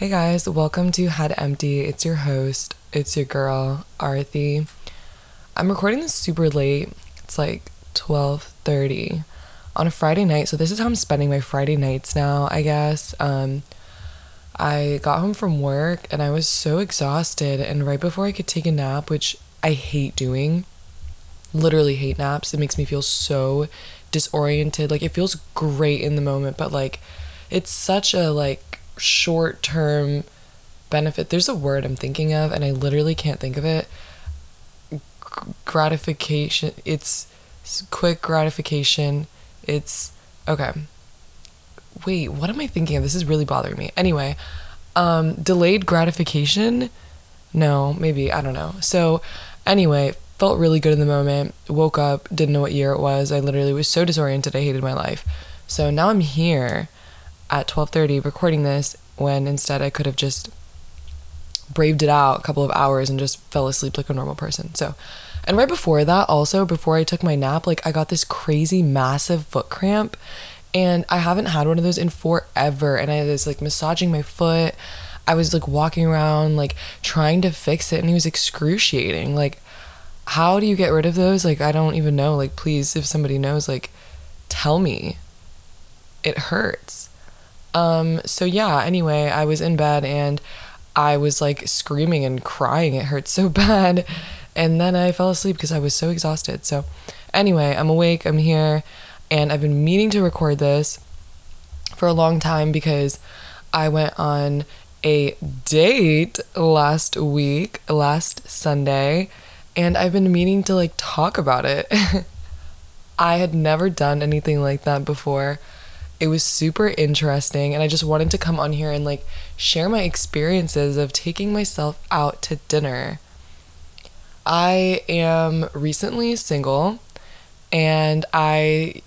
Hey guys, welcome to Head Empty. It's your host, it's your girl, Arathi. I'm recording this super late. It's like 12:30 on a Friday night. So this is how I'm spending my Friday nights now, I guess. Um I got home from work and I was so exhausted and right before I could take a nap, which I hate doing. Literally hate naps. It makes me feel so disoriented. Like it feels great in the moment, but like it's such a like short term benefit. There's a word I'm thinking of, and I literally can't think of it. G- gratification. It's quick gratification. It's okay. Wait, what am I thinking of? This is really bothering me. Anyway, um, delayed gratification. No, maybe I don't know. So, anyway, felt really good in the moment. Woke up, didn't know what year it was. I literally was so disoriented. I hated my life. So now I'm here at 12:30 recording this when instead I could have just braved it out a couple of hours and just fell asleep like a normal person. So, and right before that also before I took my nap, like I got this crazy massive foot cramp and I haven't had one of those in forever and I was like massaging my foot. I was like walking around like trying to fix it and it was excruciating. Like how do you get rid of those? Like I don't even know. Like please if somebody knows like tell me. It hurts. Um, so yeah, anyway, I was in bed and I was like screaming and crying. It hurt so bad. And then I fell asleep because I was so exhausted. So anyway, I'm awake, I'm here, and I've been meaning to record this for a long time because I went on a date last week, last Sunday, and I've been meaning to like talk about it. I had never done anything like that before. It was super interesting, and I just wanted to come on here and like share my experiences of taking myself out to dinner. I am recently single, and I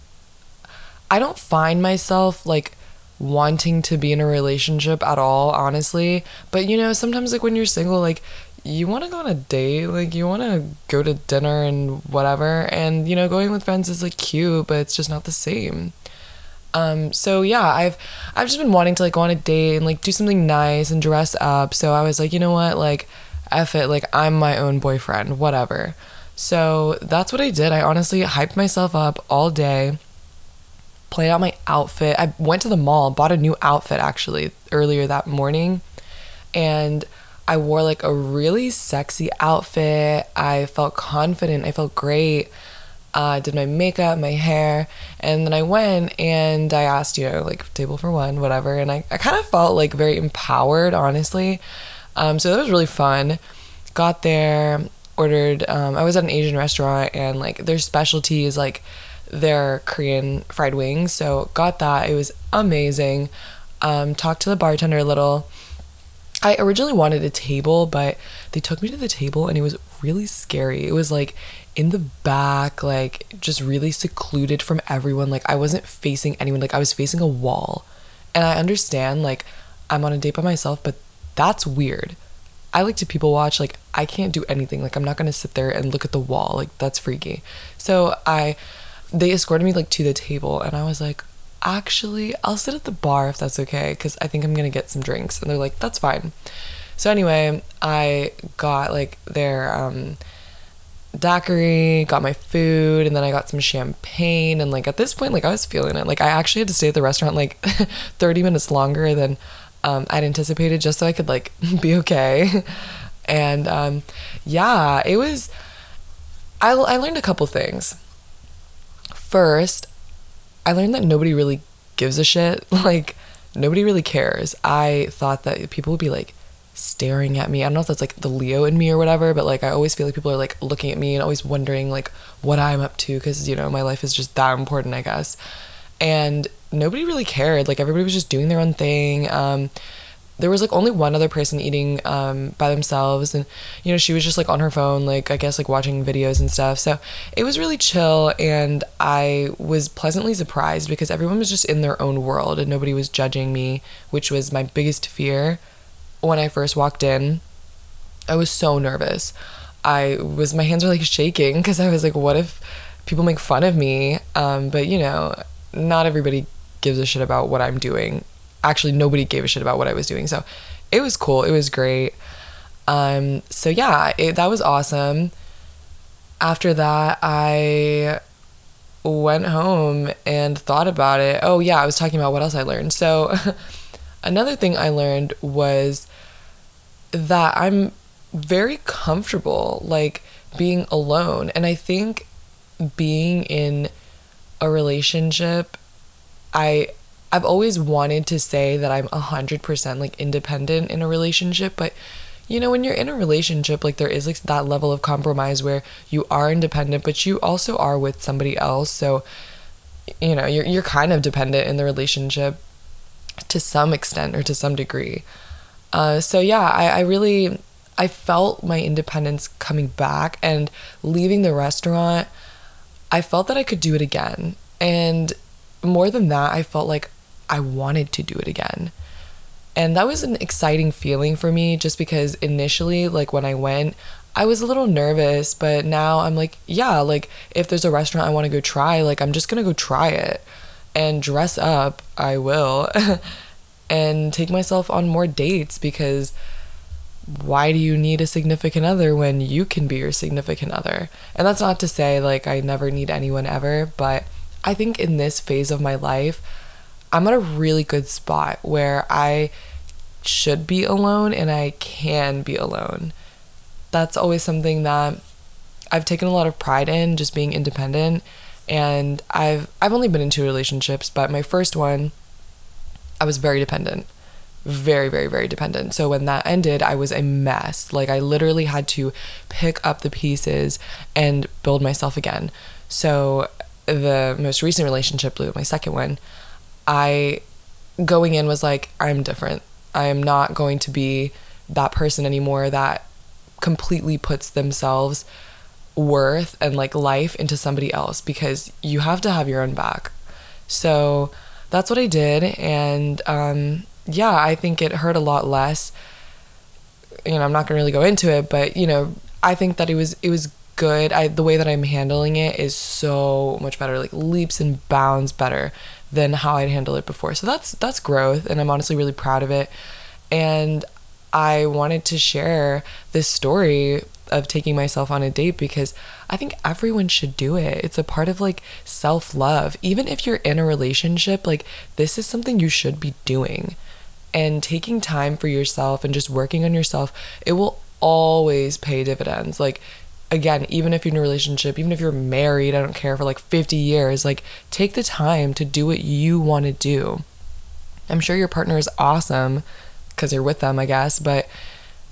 I don't find myself like wanting to be in a relationship at all, honestly. But you know, sometimes like when you're single, like you want to go on a date, like you want to go to dinner and whatever. And you know, going with friends is like cute, but it's just not the same. Um, so yeah, I've I've just been wanting to like go on a date and like do something nice and dress up. So I was like, you know what, like, F it, like I'm my own boyfriend, whatever. So that's what I did. I honestly hyped myself up all day, played out my outfit. I went to the mall, bought a new outfit actually earlier that morning, and I wore like a really sexy outfit. I felt confident. I felt great uh, did my makeup, my hair, and then I went and I asked, you know, like table for one, whatever. And I, I kind of felt like very empowered, honestly. Um, so that was really fun. Got there, ordered, um, I was at an Asian restaurant and like their specialty is like their Korean fried wings. So got that. It was amazing. Um, talked to the bartender a little. I originally wanted a table, but they took me to the table and it was really scary. It was like in the back, like just really secluded from everyone. Like I wasn't facing anyone, like I was facing a wall. And I understand, like, I'm on a date by myself, but that's weird. I like to people watch, like, I can't do anything. Like, I'm not gonna sit there and look at the wall. Like, that's freaky. So I, they escorted me, like, to the table, and I was like, actually, I'll sit at the bar if that's okay, because I think I'm gonna get some drinks. And they're like, that's fine. So anyway, I got, like, their, um, daiquiri, got my food, and then I got some champagne. And like at this point, like I was feeling it. Like I actually had to stay at the restaurant like 30 minutes longer than um, I'd anticipated just so I could like be okay. And um, yeah, it was, I, I learned a couple things. First, I learned that nobody really gives a shit. Like, nobody really cares. I thought that people would be like, staring at me. I don't know if that's like the Leo in me or whatever, but like I always feel like people are like looking at me and always wondering like what I'm up to because you know my life is just that important, I guess. And nobody really cared. Like everybody was just doing their own thing. Um, there was like only one other person eating um, by themselves and you know she was just like on her phone like i guess like watching videos and stuff so it was really chill and i was pleasantly surprised because everyone was just in their own world and nobody was judging me which was my biggest fear when I first walked in, I was so nervous. I was my hands were like shaking because I was like, what if people make fun of me? Um, but you know, not everybody gives a shit about what I'm doing. Actually, nobody gave a shit about what I was doing. So it was cool. It was great. Um, so yeah, it, that was awesome. After that, I went home and thought about it. Oh yeah, I was talking about what else I learned. So another thing I learned was that I'm very comfortable like being alone. And I think being in a relationship I I've always wanted to say that I'm 100% like independent in a relationship, but you know, when you're in a relationship, like there is like that level of compromise where you are independent, but you also are with somebody else. So, you know, you're you're kind of dependent in the relationship to some extent or to some degree. Uh, so yeah, I, I really I felt my independence coming back and leaving the restaurant. I felt that I could do it again. And more than that, I felt like I wanted to do it again. And that was an exciting feeling for me just because initially, like when I went, I was a little nervous, but now I'm like, yeah, like if there's a restaurant I want to go try, like I'm just going to go try it and dress up, I will, and take myself on more dates because why do you need a significant other when you can be your significant other? And that's not to say like I never need anyone ever, but I think in this phase of my life, I'm at a really good spot where I should be alone and I can be alone. That's always something that I've taken a lot of pride in just being independent and I've I've only been in two relationships, but my first one I was very dependent. Very, very, very dependent. So when that ended, I was a mess. Like I literally had to pick up the pieces and build myself again. So the most recent relationship, my second one, I going in was like, I'm different. I am not going to be that person anymore that completely puts themselves worth and like life into somebody else because you have to have your own back. So that's what I did. And um, yeah, I think it hurt a lot less. You know, I'm not gonna really go into it, but you know, I think that it was it was good. I the way that I'm handling it is so much better, like leaps and bounds better than how I'd handled it before. So that's that's growth and I'm honestly really proud of it. And I wanted to share this story of taking myself on a date because I think everyone should do it. It's a part of like self love. Even if you're in a relationship, like this is something you should be doing. And taking time for yourself and just working on yourself, it will always pay dividends. Like again, even if you're in a relationship, even if you're married, I don't care for like 50 years, like take the time to do what you want to do. I'm sure your partner is awesome because you're with them, I guess, but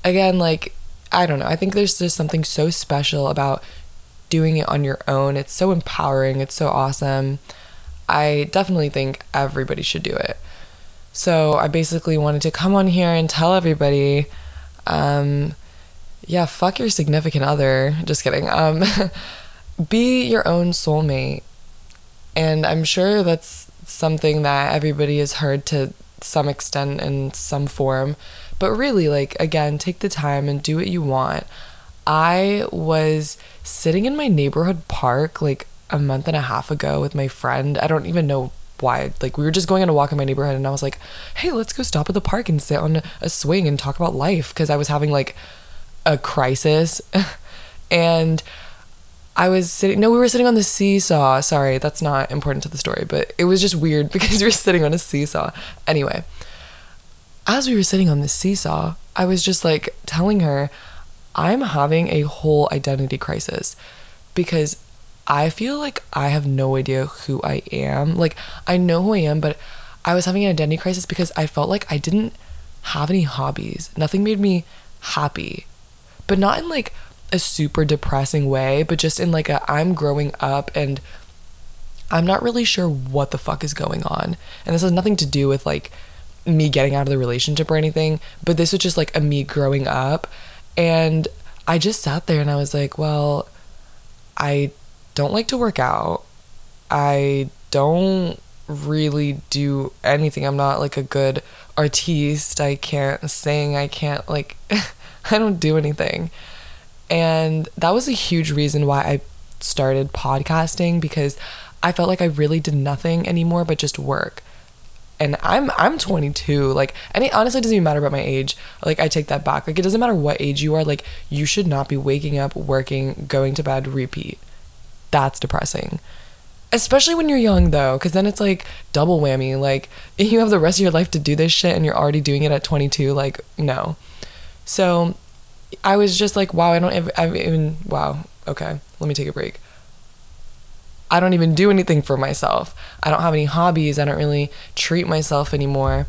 again, like I don't know. I think there's just something so special about doing it on your own. It's so empowering. It's so awesome. I definitely think everybody should do it. So I basically wanted to come on here and tell everybody um, yeah, fuck your significant other. Just kidding. Um, be your own soulmate. And I'm sure that's something that everybody has heard to some extent in some form. But really, like, again, take the time and do what you want. I was sitting in my neighborhood park like a month and a half ago with my friend. I don't even know why. Like, we were just going on a walk in my neighborhood, and I was like, hey, let's go stop at the park and sit on a swing and talk about life. Because I was having like a crisis. and I was sitting, no, we were sitting on the seesaw. Sorry, that's not important to the story, but it was just weird because we were sitting on a seesaw. Anyway, as we were sitting on the seesaw, I was just like telling her, I'm having a whole identity crisis because I feel like I have no idea who I am. Like, I know who I am, but I was having an identity crisis because I felt like I didn't have any hobbies. Nothing made me happy but not in like a super depressing way, but just in like a I'm growing up and I'm not really sure what the fuck is going on. And this has nothing to do with like me getting out of the relationship or anything, but this was just like a me growing up. And I just sat there and I was like, well, I don't like to work out. I don't really do anything. I'm not like a good artiste. I can't sing. I can't like I don't do anything. And that was a huge reason why I started podcasting because I felt like I really did nothing anymore but just work. And I'm I'm 22. Like, and it honestly doesn't even matter about my age. Like, I take that back. Like, it doesn't matter what age you are. Like, you should not be waking up, working, going to bed, repeat. That's depressing. Especially when you're young, though, because then it's like double whammy. Like, you have the rest of your life to do this shit, and you're already doing it at 22. Like, no. So, I was just like, wow, I don't I even wow. Okay, let me take a break. I don't even do anything for myself. I don't have any hobbies. I don't really treat myself anymore.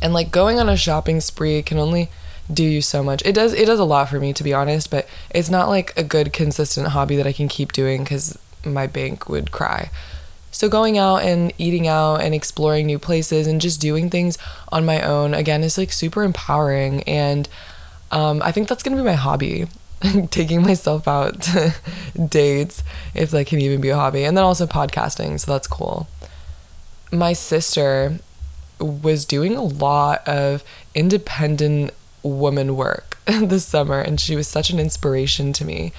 And like going on a shopping spree can only do you so much. It does it does a lot for me to be honest, but it's not like a good consistent hobby that I can keep doing cuz my bank would cry. So going out and eating out and exploring new places and just doing things on my own again is like super empowering and um, I think that's gonna be my hobby. taking myself out to dates, if that can even be a hobby, and then also podcasting, so that's cool. My sister was doing a lot of independent woman work this summer, and she was such an inspiration to me.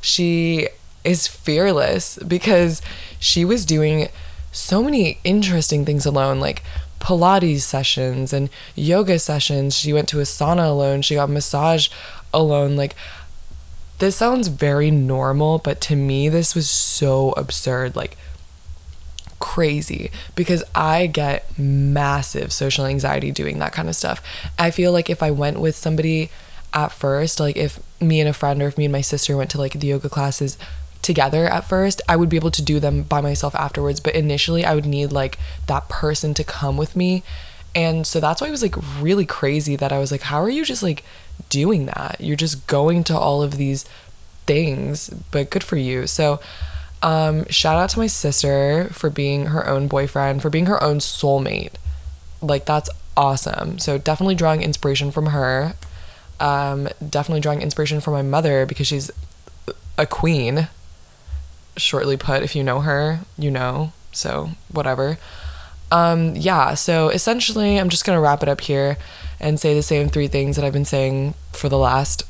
She is fearless because she was doing so many interesting things alone, like Pilates sessions and yoga sessions. She went to a sauna alone. She got massage alone. Like, this sounds very normal, but to me, this was so absurd. Like, crazy because I get massive social anxiety doing that kind of stuff. I feel like if I went with somebody at first, like if me and a friend or if me and my sister went to like the yoga classes together at first, I would be able to do them by myself afterwards. But initially, I would need like that person to come with me. And so that's why it was like really crazy that I was like, how are you just like doing that. You're just going to all of these things, but good for you. So, um, shout out to my sister for being her own boyfriend, for being her own soulmate. Like, that's awesome. So, definitely drawing inspiration from her. Um, definitely drawing inspiration from my mother because she's a queen. Shortly put, if you know her, you know. So, whatever. Um, yeah, so essentially, I'm just going to wrap it up here and say the same three things that I've been saying for the last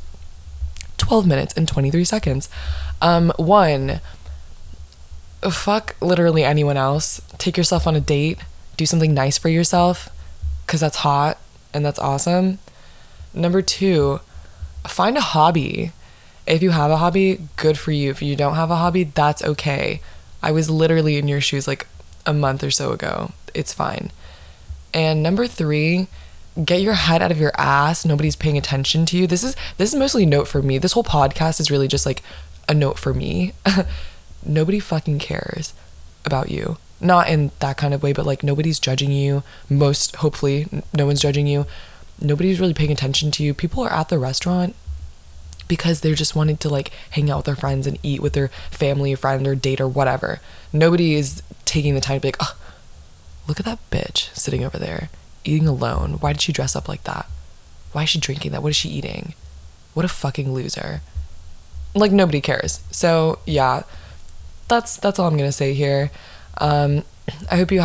12 minutes and 23 seconds. Um, one, fuck literally anyone else. Take yourself on a date, do something nice for yourself, because that's hot and that's awesome. Number two, find a hobby. If you have a hobby, good for you. If you don't have a hobby, that's okay. I was literally in your shoes like a month or so ago. It's fine. And number three, get your head out of your ass. Nobody's paying attention to you. This is this is mostly a note for me. This whole podcast is really just like a note for me. Nobody fucking cares about you. Not in that kind of way but like nobody's judging you. Most hopefully no one's judging you. Nobody's really paying attention to you. People are at the restaurant because they're just wanting to like hang out with their friends and eat with their family or friend or date or whatever. Nobody is taking the time to be like oh look at that bitch sitting over there eating alone. Why did she dress up like that? Why is she drinking that? What is she eating? What a fucking loser. Like nobody cares. So yeah, that's that's all I'm gonna say here. Um, I hope you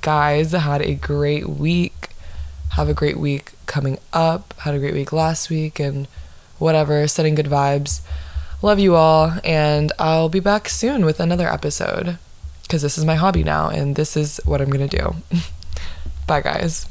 guys had a great week. Have a great week coming up. Had a great week last week and whatever. Setting good vibes. Love you all, and I'll be back soon with another episode because this is my hobby now, and this is what I'm gonna do. Bye, guys.